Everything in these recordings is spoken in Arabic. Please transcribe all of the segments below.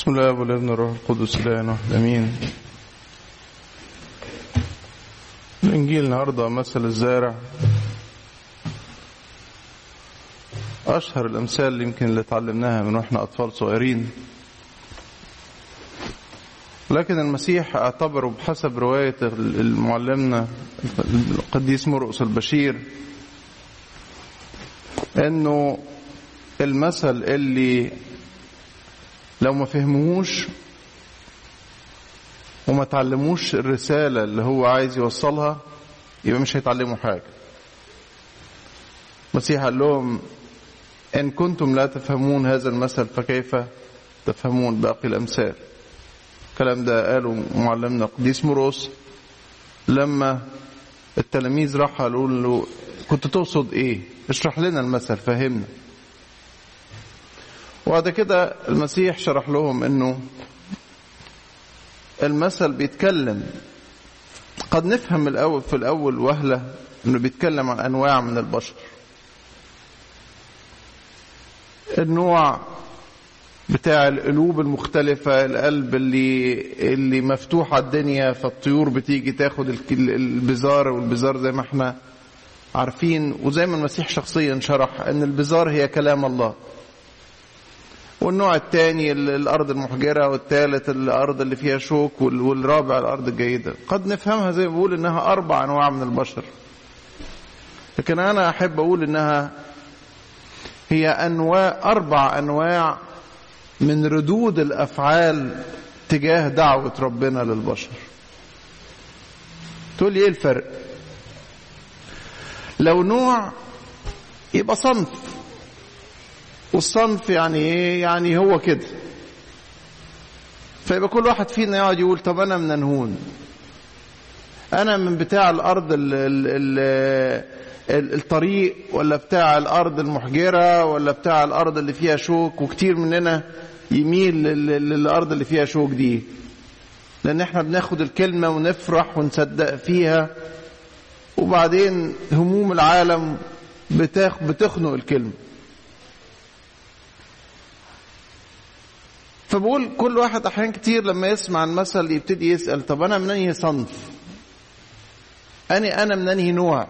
بسم الله والابن الروح القدس لا واحد امين الإنجيل النهارده مثل الزارع. أشهر الأمثال اللي يمكن اللي اتعلمناها من وإحنا أطفال صغيرين. لكن المسيح اعتبره بحسب رواية المعلمنا القديس مرقس البشير. إنه المثل اللي لو ما فهموهوش وما تعلموش الرسالة اللي هو عايز يوصلها يبقى مش هيتعلموا حاجة. المسيح قال لهم إن كنتم لا تفهمون هذا المثل فكيف تفهمون باقي الأمثال؟ الكلام ده قاله معلمنا القديس مرقس لما التلاميذ راح قالوا له كنت تقصد إيه؟ اشرح لنا المثل فهمنا. وبعد كده المسيح شرح لهم إنه المثل بيتكلم قد نفهم الأول في الأول وهلة إنه بيتكلم عن أنواع من البشر. النوع بتاع القلوب المختلفة القلب اللي اللي مفتوح على الدنيا فالطيور بتيجي تاخد البزار والبزار زي ما إحنا عارفين. وزي ما المسيح شخصيا شرح إن البزار هي كلام الله. والنوع الثاني الأرض المحجرة والثالث الأرض اللي فيها شوك والرابع الأرض الجيدة. قد نفهمها زي ما بقول إنها أربع أنواع من البشر. لكن أنا أحب أقول إنها هي أنواع أربع أنواع من ردود الأفعال تجاه دعوة ربنا للبشر. تقول لي إيه الفرق؟ لو نوع يبقى صنف. والصنف يعني إيه؟ يعني هو كده. فيبقى كل واحد فينا يقعد يقول طب أنا من نهون أنا من بتاع الأرض ال ال ال الطريق ولا بتاع الأرض المحجرة ولا بتاع الأرض اللي فيها شوك وكتير مننا يميل للأرض اللي فيها شوك دي. لأن إحنا بناخد الكلمة ونفرح ونصدق فيها وبعدين هموم العالم بتخنق الكلمة. فبقول كل واحد أحيان كتير لما يسمع المثل يبتدي يسأل طب أنا من انهي صنف؟ اني أنا من انهي نوع.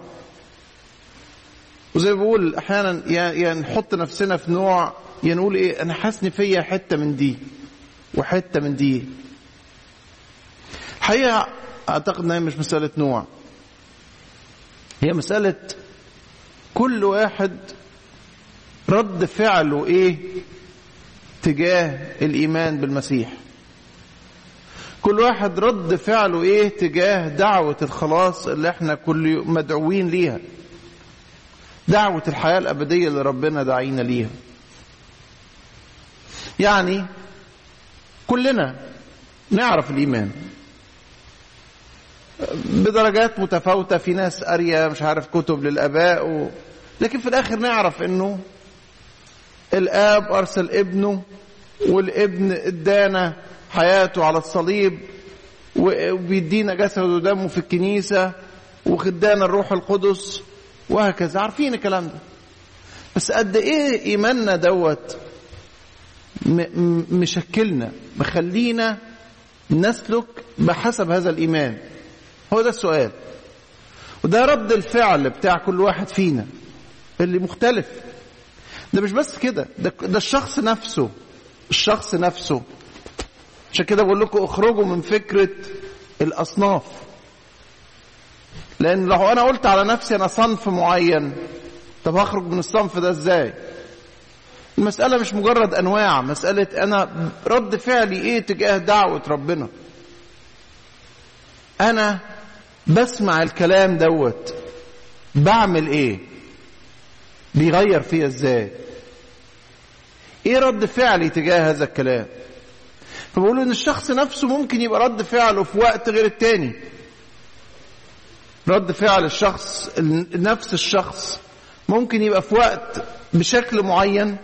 وزي بقول أحيانا يا نحط نفسنا في نوع يا نقول إيه أنا حاسس فيا حتة من دي وحتة من دي. الحقيقة أعتقد إنها مش مسألة نوع. هي مسألة كل واحد رد فعله إيه؟ تجاه الإيمان بالمسيح. كل واحد رد فعله إيه؟ تجاه دعوة الخلاص اللي إحنا كل مدعوين ليها. دعوة الحياة الأبدية اللي ربنا دعينا ليها. يعني كلنا نعرف الإيمان. بدرجات متفاوتة في ناس قارية مش عارف كتب للآباء و... لكن في الآخر نعرف إنه الآب أرسل ابنه والابن ادانا حياته على الصليب وبيدينا جسده ودمه في الكنيسة وخدانا الروح القدس وهكذا. عارفين الكلام ده؟ بس قد إيه إيماننا دوت مشكلنا مخلينا نسلك بحسب هذا الإيمان. هو ده السؤال. وده رد الفعل بتاع كل واحد فينا اللي مختلف. ده مش بس كده ده, ده الشخص نفسه الشخص نفسه. عشان كده بقول لكم اخرجوا من فكرة الأصناف. لأن لو أنا قلت على نفسي أنا صنف معين طب هخرج من الصنف ده إزاي؟ المسألة مش مجرد أنواع مسألة أنا رد فعلي إيه تجاه دعوة ربنا. أنا بسمع الكلام دوت بعمل إيه؟ بيغير فيا إزاي؟ إيه رد فعلي تجاه هذا الكلام؟ فبقول إن الشخص نفسه ممكن يبقى رد فعله في وقت غير التاني. رد فعل الشخص نفس الشخص ممكن يبقى في وقت بشكل معين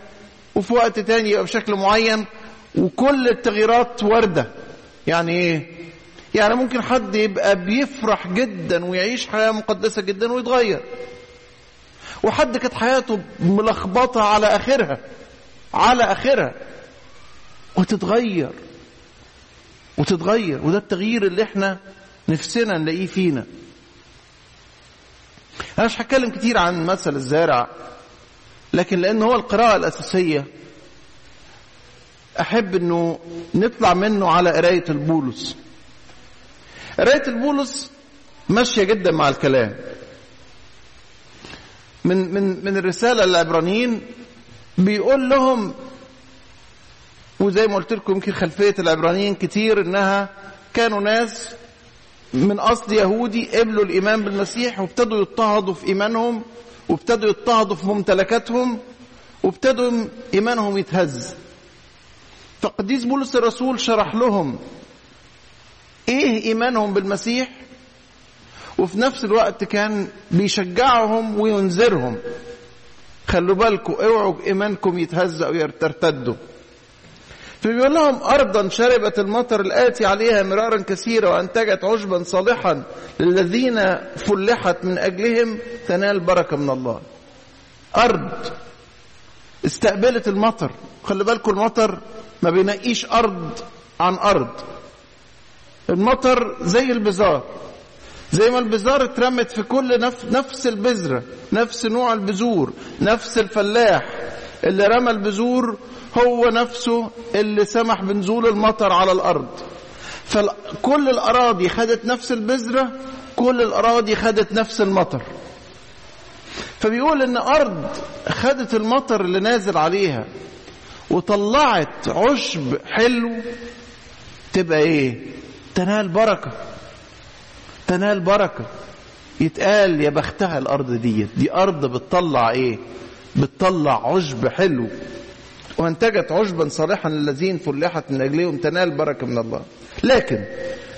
وفي وقت تاني يبقى بشكل معين وكل التغييرات واردة. يعني إيه؟ يعني ممكن حد يبقى بيفرح جدا ويعيش حياة مقدسة جدا ويتغير. وحد كانت حياته ملخبطة على آخرها على آخرها. وتتغير وتتغير. وده التغيير اللي إحنا نفسنا نلاقيه فينا. أنا مش هتكلم كتير عن مثل الزارع لكن لأن هو القراءة الأساسية أحب إنه نطلع منه على قراية البولس. قراية البولس ماشية جدا مع الكلام. من من من الرسالة للعبرانيين بيقول لهم وزي ما قلت لكم يمكن خلفية العبرانيين كتير إنها كانوا ناس من أصل يهودي قبلوا الإيمان بالمسيح وابتدوا يضطهدوا في إيمانهم وابتدوا يضطهدوا في ممتلكاتهم وابتدوا إيمانهم يتهز. فقديس بولس الرسول شرح لهم إيه إيمانهم بالمسيح؟ وفي نفس الوقت كان بيشجعهم وينذرهم. خلوا بالكم اوعوا ايمانكم يتهز يرتدوا فبيقول لهم أرضا شربت المطر الآتي عليها مرارا كثيرا وأنتجت عشبا صالحا للذين فلحت من أجلهم تنال بركة من الله. أرض استقبلت المطر. خلي بالكم المطر ما بينقيش أرض عن أرض. المطر زي البزار زي ما البزار اترمت في كل نف... نفس البذرة نفس نوع البذور نفس الفلاح. اللي رمى البذور هو نفسه اللي سمح بنزول المطر على الأرض. فكل الأراضي خدت نفس البذرة كل الأراضي خدت نفس المطر. فبيقول إن أرض خدت المطر اللي نازل عليها وطلعت عشب حلو تبقى إيه؟ تنال بركة. تنال بركة. يتقال يا بختها الأرض دي دي أرض بتطلع إيه؟ بتطلع عشب حلو. وانتجت عشبا صالحا للذين فلحت من أجلهم تنال بركة من الله. لكن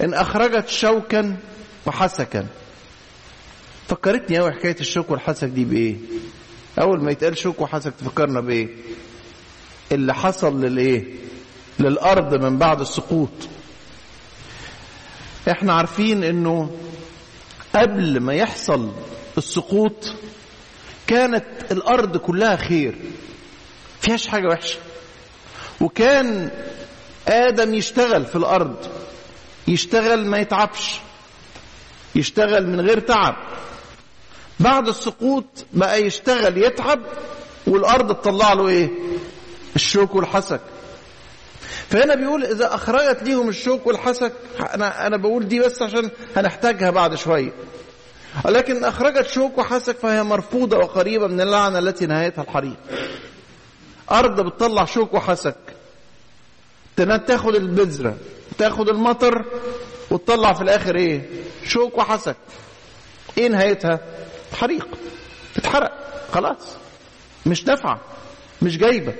إن أخرجت شوكا وحسكا. فكرتني قوي حكاية الشوك والحسك دي بإيه؟ أول ما يتقال شوك وحسك تفكرنا بإيه؟ اللي حصل للإيه؟ للأرض من بعد السقوط. إحنا عارفين انه قبل ما يحصل السقوط كانت الأرض كلها خير فيهاش حاجة وحشة. وكان آدم يشتغل في الأرض يشتغل ما يتعبش يشتغل من غير تعب. بعد السقوط بقى يشتغل يتعب والأرض تطلع له إيه؟ الشوك والحسك. فهنا بيقول إذا أخرجت ليهم الشوك والحسك أنا أنا بقول دي بس عشان هنحتاجها بعد شوية ولكن أخرجت شوك وحسك فهي مرفوضة وقريبة من اللعنة التي نهايتها الحريق. أرض بتطلع شوك وحسك. تاخد البذرة تاخد المطر وتطلع في الآخر إيه؟ شوك وحسك. إيه نهايتها؟ حريق تتحرق خلاص. مش نافعة. مش جايبة.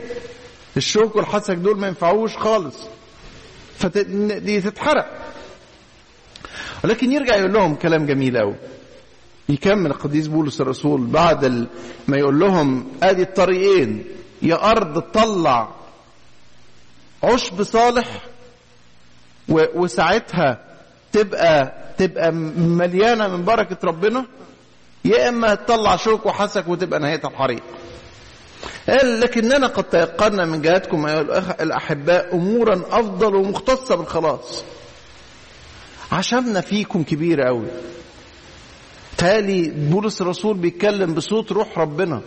الشوك والحسك دول ما ينفعوش خالص. فدي تتحرق. ولكن يرجع يقول لهم كلام جميل قوي يكمل القديس بولس الرسول بعد ما يقول لهم أدي الطريقين. يا أرض تطلع عشب صالح وساعتها تبقى تبقى مليانة من بركة ربنا. يا إما تطلع شوك وحسك وتبقى نهايتها الحريق. قال لكننا قد تيقنا من جهتكم أيها الأحباء أمورا أفضل ومختصة بالخلاص. عشمنا فيكم كبير قوي تالي بولس الرسول بيتكلم بصوت روح ربنا.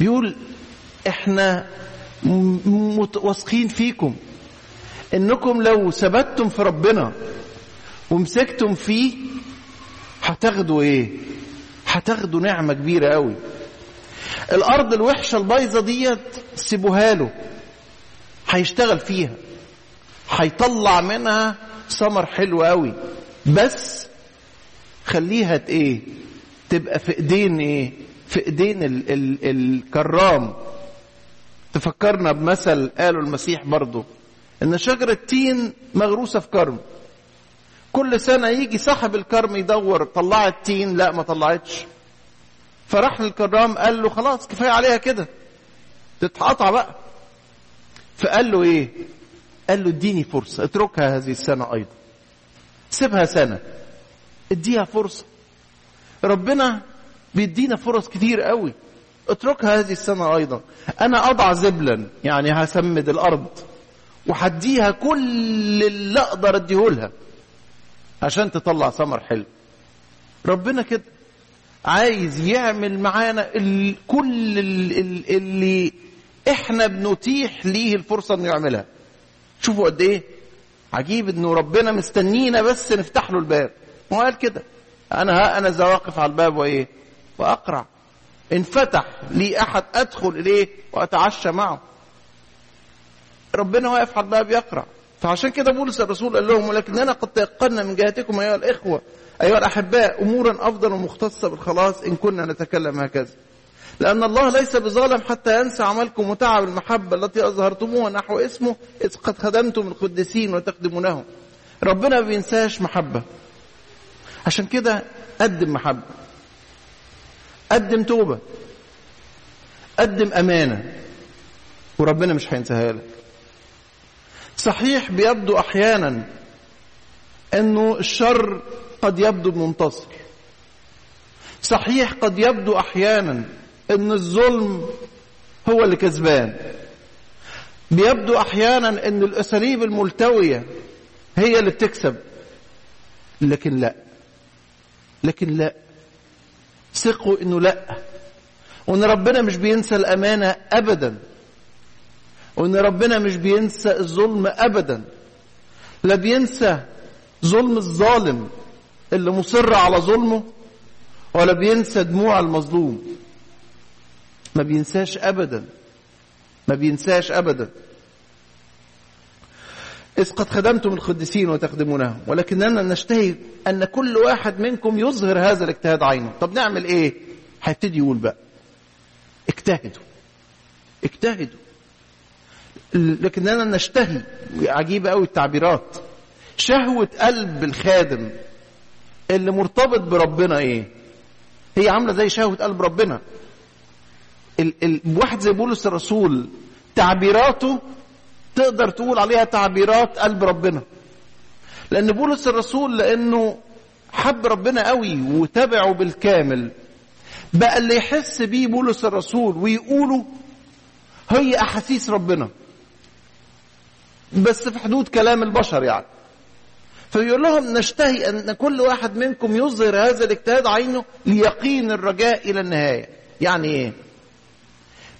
بيقول إحنا واثقين فيكم. إنكم لو ثبتتم في ربنا ومسكتم فيه هتاخدوا إيه؟ هتاخدوا نعمة كبيرة قوي الأرض الوحشة البايظة ديت سيبوها له. هيشتغل فيها. هيطلع منها ثمر حلو قوي. بس خليها إيه؟ تبقى في إيدين إيه؟ في إيدين ال ال الكرام. تفكرنا بمثل قاله المسيح برضه إن شجرة تين مغروسة في كرم. كل سنة يجي صاحب الكرم يدور طلعت تين؟ لا ما طلعتش. فراح للكرام قال له خلاص كفاية عليها كده. تتقطع بقى. فقال له إيه؟ قال له اديني فرصة اتركها هذه السنة أيضا. سيبها سنة. اديها فرصة. ربنا بيدينا فرص كتير قوي. اتركها هذه السنة أيضا. أنا أضع زبلا يعني هسمد الأرض. وهديها كل اللي أقدر أديهولها. عشان تطلع ثمر حلو. ربنا كده. عايز يعمل معانا كل ال- ال- اللي إحنا بنتيح ليه الفرصة انه يعملها. شوفوا قد إيه عجيب انه ربنا مستنينا بس نفتح له الباب. هو قال كده؟ أنا ها أنا ذا واقف على الباب وايه؟ واقرع. ان فتح لي احد ادخل اليه واتعشى معه. ربنا واقف على الباب يقرع. فعشان كده بولس الرسول قال لهم ولكننا قد تيقنا من جهتكم ايها الاخوة أيها الأحباء أمورا أفضل ومختصة بالخلاص إن كنا نتكلم هكذا. لأن الله ليس بظالم حتى ينسى عملكم وتعب المحبة التي أظهرتموها نحو اسمه إذ قد خدمتم القديسين وتخدمونهم ربنا ما بينساش محبة. عشان كده قدم محبة. قدم توبة. قدم أمانة. وربنا مش هينساها لك. صحيح بيبدو أحيانا أنه الشر قد يبدو منتصر. صحيح قد يبدو أحيانا إن الظلم هو اللي كسبان. بيبدو أحيانا إن الأساليب الملتوية هي اللي بتكسب. لكن لا. لكن لا. ثقوا إنه لا. وإن ربنا مش بينسى الأمانة ابدا. وإن ربنا مش بينسى الظلم ابدا. لا بينسى ظلم الظالم. اللي مصر على ظلمه ولا بينسى دموع المظلوم. ما بينساش ابدا. ما بينساش ابدا. إذ قد خدمتم القديسين وتخدمونهم ولكننا نشتهي أن كل واحد منكم يظهر هذا الاجتهاد عينه. طب نعمل إيه؟ هيبتدي يقول بقى. اجتهدوا. اجتهدوا. لكننا نشتهي. عجيبة قوي التعبيرات. شهوة قلب الخادم. اللي مرتبط بربنا إيه؟ هي عاملة زي شهوة قلب ربنا. ال ال واحد زي بولس الرسول تعبيراته تقدر تقول عليها تعبيرات قلب ربنا. لأن بولس الرسول لأنه حب ربنا قوي وتابعه بالكامل. بقى اللي يحس بيه بولس الرسول ويقوله هي أحاسيس ربنا. بس في حدود كلام البشر يعني. فيقول لهم نشتهي أن كل واحد منكم يظهر هذا الاجتهاد عينه ليقين الرجاء إلى النهاية. يعني إيه؟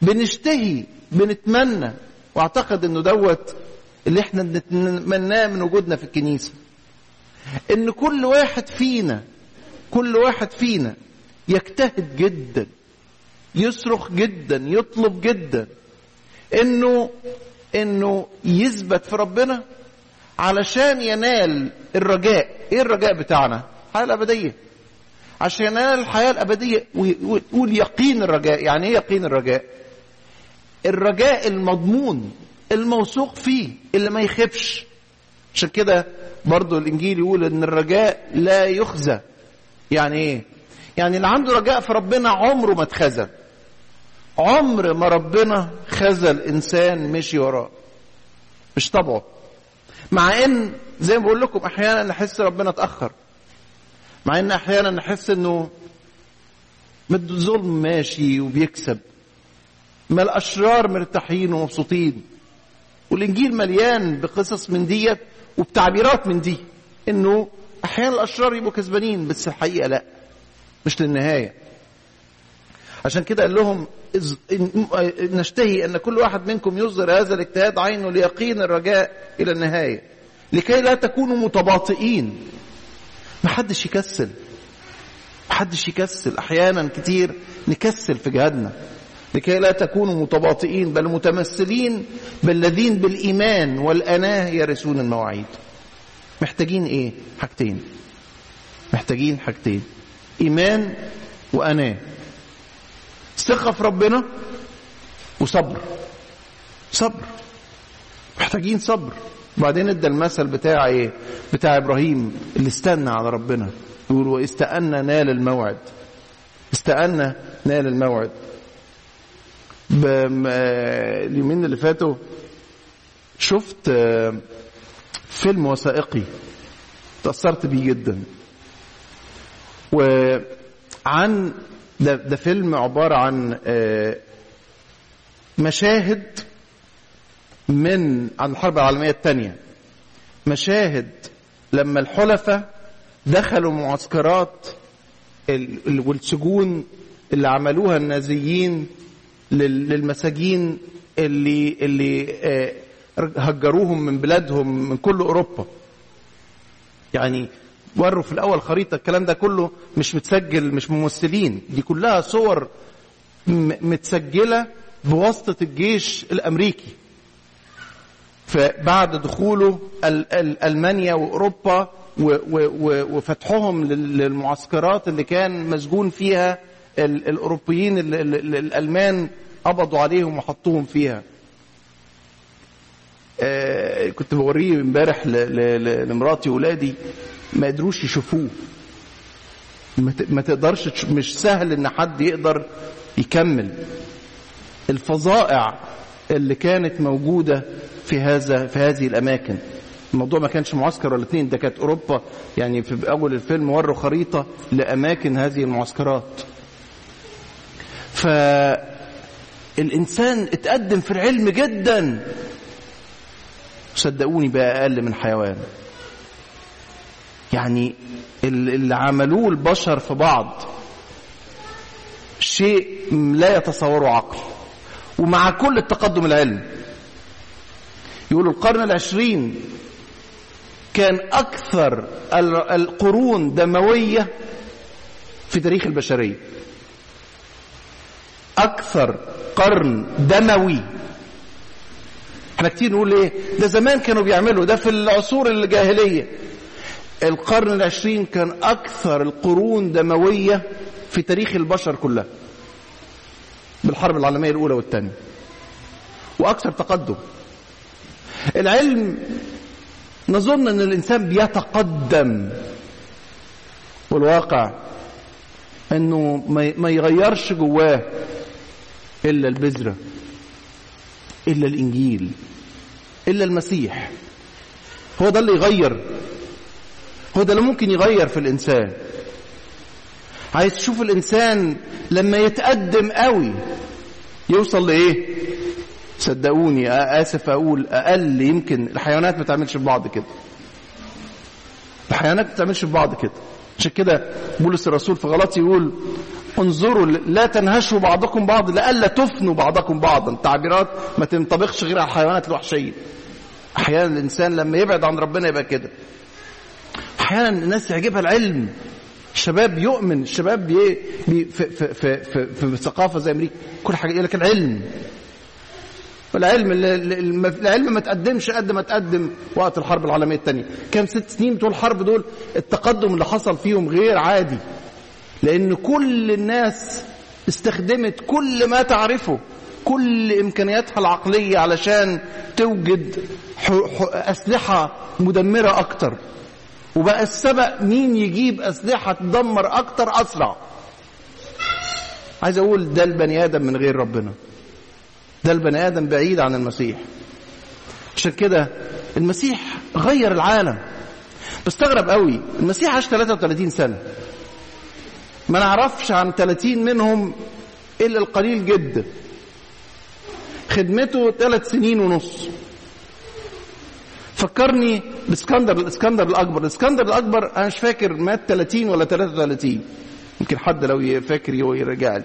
بنشتهي بنتمنى وأعتقد إنه دوت اللي إحنا نتمناه من وجودنا في الكنيسة. إن كل واحد فينا كل واحد فينا يجتهد جدا يصرخ جدا يطلب جدا إنه إنه يثبت في ربنا علشان ينال الرجاء. إيه الرجاء بتاعنا؟ الحياة الأبدية. عشان ينال الحياة الأبدية ويقول يقين الرجاء. يعني إيه يقين الرجاء؟ الرجاء المضمون الموثوق فيه اللي ما يخفش عشان كده برضو الإنجيل يقول إن الرجاء لا يخزى. يعني إيه؟ يعني اللي عنده رجاء في ربنا عمره ما اتخزى. عمر ما ربنا خزى الإنسان مشي وراه. مش طبعه. مع إن زي ما بقول لكم أحيانا نحس ربنا اتأخر. مع إن أحيانا نحس إنه الظلم ماشي وبيكسب. ما الأشرار مرتاحين ومبسوطين. والإنجيل مليان بقصص من ديت وبتعبيرات من دي. إنه أحيانا الأشرار يبقوا كسبانين بس الحقيقة لا. مش للنهاية. عشان كده قال لهم نشتهي أن كل واحد منكم يظهر هذا الاجتهاد عينه ليقين الرجاء إلى النهاية. لكي لا تكونوا متباطئين. محدش يكسل. محدش يكسل. أحيانا كتير نكسل في جهادنا. لكي لا تكونوا متباطئين بل متمثلين بالذين بالإيمان والأناة يرثون المواعيد. محتاجين إيه؟ حاجتين. محتاجين حاجتين. إيمان وأناة. ثقة في ربنا وصبر. صبر. محتاجين صبر. وبعدين ادى المثل بتاع إيه؟ بتاع إبراهيم اللي استنى على ربنا. يقول واستأنى نال الموعد. استأنى نال الموعد. اليومين اللي فاتوا شفت فيلم وثائقي تأثرت بيه جدا. وعن ده, ده فيلم عبارة عن مشاهد من عن الحرب العالمية الثانية مشاهد لما الحلفاء دخلوا معسكرات والسجون اللي عملوها النازيين للمساجين اللي اللي هجروهم من بلادهم من كل أوروبا. يعني وروا في الأول خريطة الكلام ده كله مش متسجل مش ممثلين. دي كلها صور متسجلة بواسطة الجيش الأمريكي. فبعد دخوله ألمانيا وأوروبا وفتحهم للمعسكرات اللي كان مسجون فيها الأوروبيين الألمان قبضوا عليهم وحطوهم فيها. كنت بوريه امبارح لمراتي واولادي ما قدروش يشوفوه. ما تقدرش مش سهل إن حد يقدر يكمل. الفظائع اللي كانت موجودة في هذا في هذه الأماكن. الموضوع ما كانش معسكر ولا اتنين ده كانت أوروبا يعني في أول الفيلم وروا خريطة لأماكن هذه المعسكرات. فالانسان اتقدم في العلم جدا. صدقوني بقى أقل من حيوان. يعني اللي عملوه البشر في بعض شيء لا يتصوره عقل. ومع كل التقدم العلمي يقولوا القرن العشرين كان أكثر القرون دموية في تاريخ البشرية. أكثر قرن دموي. إحنا كتير نقول إيه؟ ده زمان كانوا بيعملوا ده في العصور الجاهلية. القرن العشرين كان أكثر القرون دموية في تاريخ البشر كلها بالحرب العالمية الأولى والثانية وأكثر تقدم. العلم نظن أن الإنسان بيتقدم والواقع أنه ما يغيرش جواه إلا البذرة إلا الإنجيل إلا المسيح. هو ده اللي يغير هو ده اللي ممكن يغير في الإنسان. عايز تشوف الإنسان لما يتقدم قوي يوصل لإيه؟ صدقوني آسف أقول أقل يمكن. الحيوانات ما تعملش في بعض كده. الحيوانات ما تعملش في بعض كده. عشان كده بولس الرسول في غلطي يقول انظروا لا تنهشوا بعضكم بعض لئلا تفنوا بعضكم بعضا. تعبيرات ما تنطبقش غير على الحيوانات الوحشية. أحيانا الإنسان لما يبعد عن ربنا يبقى كده. أحيانا الناس يعجبها العلم. الشباب يؤمن الشباب بي في, في, في, في, في ثقافة زي أمريكا. كل حاجة يقول لك العلم. العلم العلم ما تقدمش قد ما تقدم وقت الحرب العالمية الثانية كام ست سنين بتوع الحرب دول التقدم اللي حصل فيهم غير عادي. لأن كل الناس استخدمت كل ما تعرفه كل إمكانياتها العقلية علشان توجد أسلحة مدمرة أكتر. وبقى السبق مين يجيب أسلحة تدمر أكتر أسرع؟ عايز أقول ده البني آدم من غير ربنا. ده البني آدم بعيد عن المسيح. عشان كده المسيح غير العالم. بستغرب قوي المسيح عاش 33 سنة. ما نعرفش عن 30 منهم إلا القليل جدا خدمته ثلاث سنين ونص. فكرني بإسكندر الإسكندر الأكبر. الإسكندر الأكبر أنا مش فاكر مات 30 ولا 33 يمكن حد لو فاكر يرجع لي.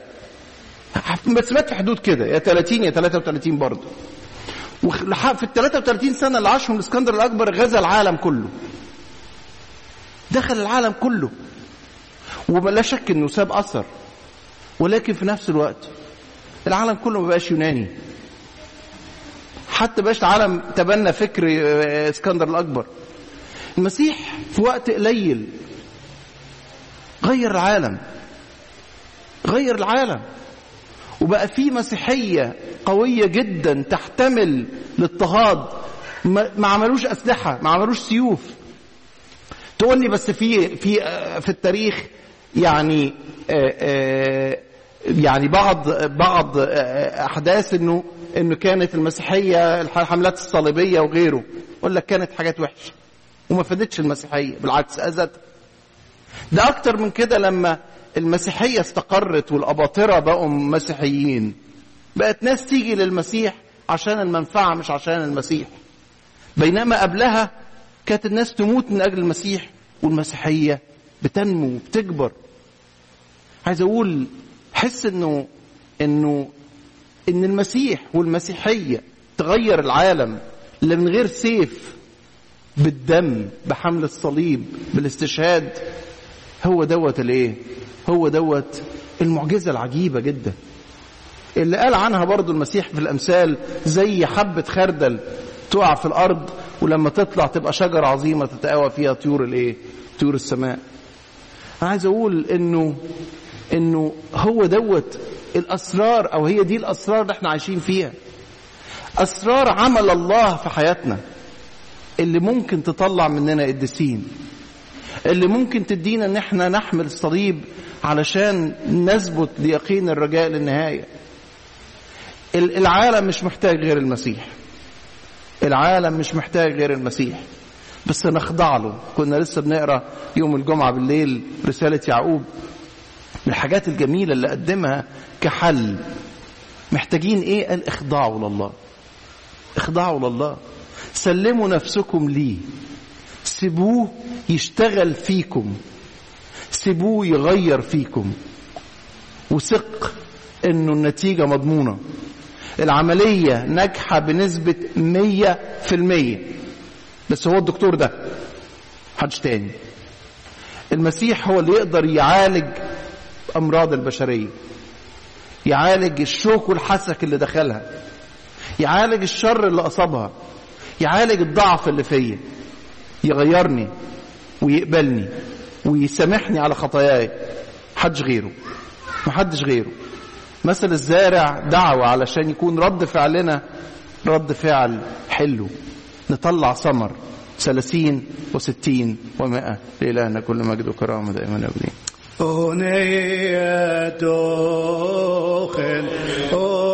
بس مات في حدود كده. يا 30 يا 33 برضه. وفي ال 33 سنة اللي عاشهم الإسكندر الأكبر غزا العالم كله. دخل العالم كله. ولا شك إنه ساب أثر. ولكن في نفس الوقت العالم كله ما بقاش يوناني. حتى بقاش العالم تبنى فكر اسكندر الأكبر. المسيح في وقت قليل غير العالم غير العالم. وبقى في مسيحية قوية جدا تحتمل الاضطهاد. ما عملوش أسلحة ما عملوش سيوف. تقول لي بس في في في التاريخ يعني آآ آآ يعني بعض بعض أحداث انه إنه كانت المسيحية الحملات الصليبية وغيره أقول لك كانت حاجات وحشة وما فادتش المسيحية بالعكس أذت. ده أكتر من كده لما المسيحية استقرت والأباطرة بقوا مسيحيين. بقت ناس تيجي للمسيح عشان المنفعة مش عشان المسيح. بينما قبلها كانت الناس تموت من أجل المسيح والمسيحية بتنمو وبتكبر. عايز أقول حس إنه إنه إن المسيح والمسيحية تغير العالم اللي من غير سيف بالدم بحمل الصليب بالاستشهاد هو دوت الإيه؟ هو دوت المعجزة العجيبة جدا. اللي قال عنها برضو المسيح في الأمثال زي حبة خردل تقع في الأرض ولما تطلع تبقى شجرة عظيمة تتقوى فيها طيور الإيه؟ طيور السماء. أنا عايز أقول إنه إنه هو دوت الأسرار أو هي دي الأسرار اللي إحنا عايشين فيها. أسرار عمل الله في حياتنا. اللي ممكن تطلع مننا قديسين اللي ممكن تدينا إن إحنا نحمل الصليب علشان نثبت ليقين الرجاء للنهاية. العالم مش محتاج غير المسيح. العالم مش محتاج غير المسيح. بس نخضع له. كنا لسه بنقرأ يوم الجمعة بالليل رسالة يعقوب. من الحاجات الجميلة اللي قدمها كحل. محتاجين إيه؟ قال اخضعوا لله. اخضعوا لله. سلموا نفسكم ليه. سيبوه يشتغل فيكم. سيبوه يغير فيكم. وثق إنه النتيجة مضمونة. العملية ناجحة بنسبة مية في المية. بس هو الدكتور ده حدش تاني. المسيح هو اللي يقدر يعالج أمراض البشرية. يعالج الشوك والحسك اللي دخلها. يعالج الشر اللي أصابها يعالج الضعف اللي فيا. يغيرني ويقبلني ويسامحني على خطاياي. محدش غيره. محدش غيره. مثل الزارع دعوة علشان يكون رد فعلنا رد فعل حلو. نطلع ثمر ثلاثين وستين ومائة. لإلهنا كل مجد وكرامة دائما أبدين هنيه خلق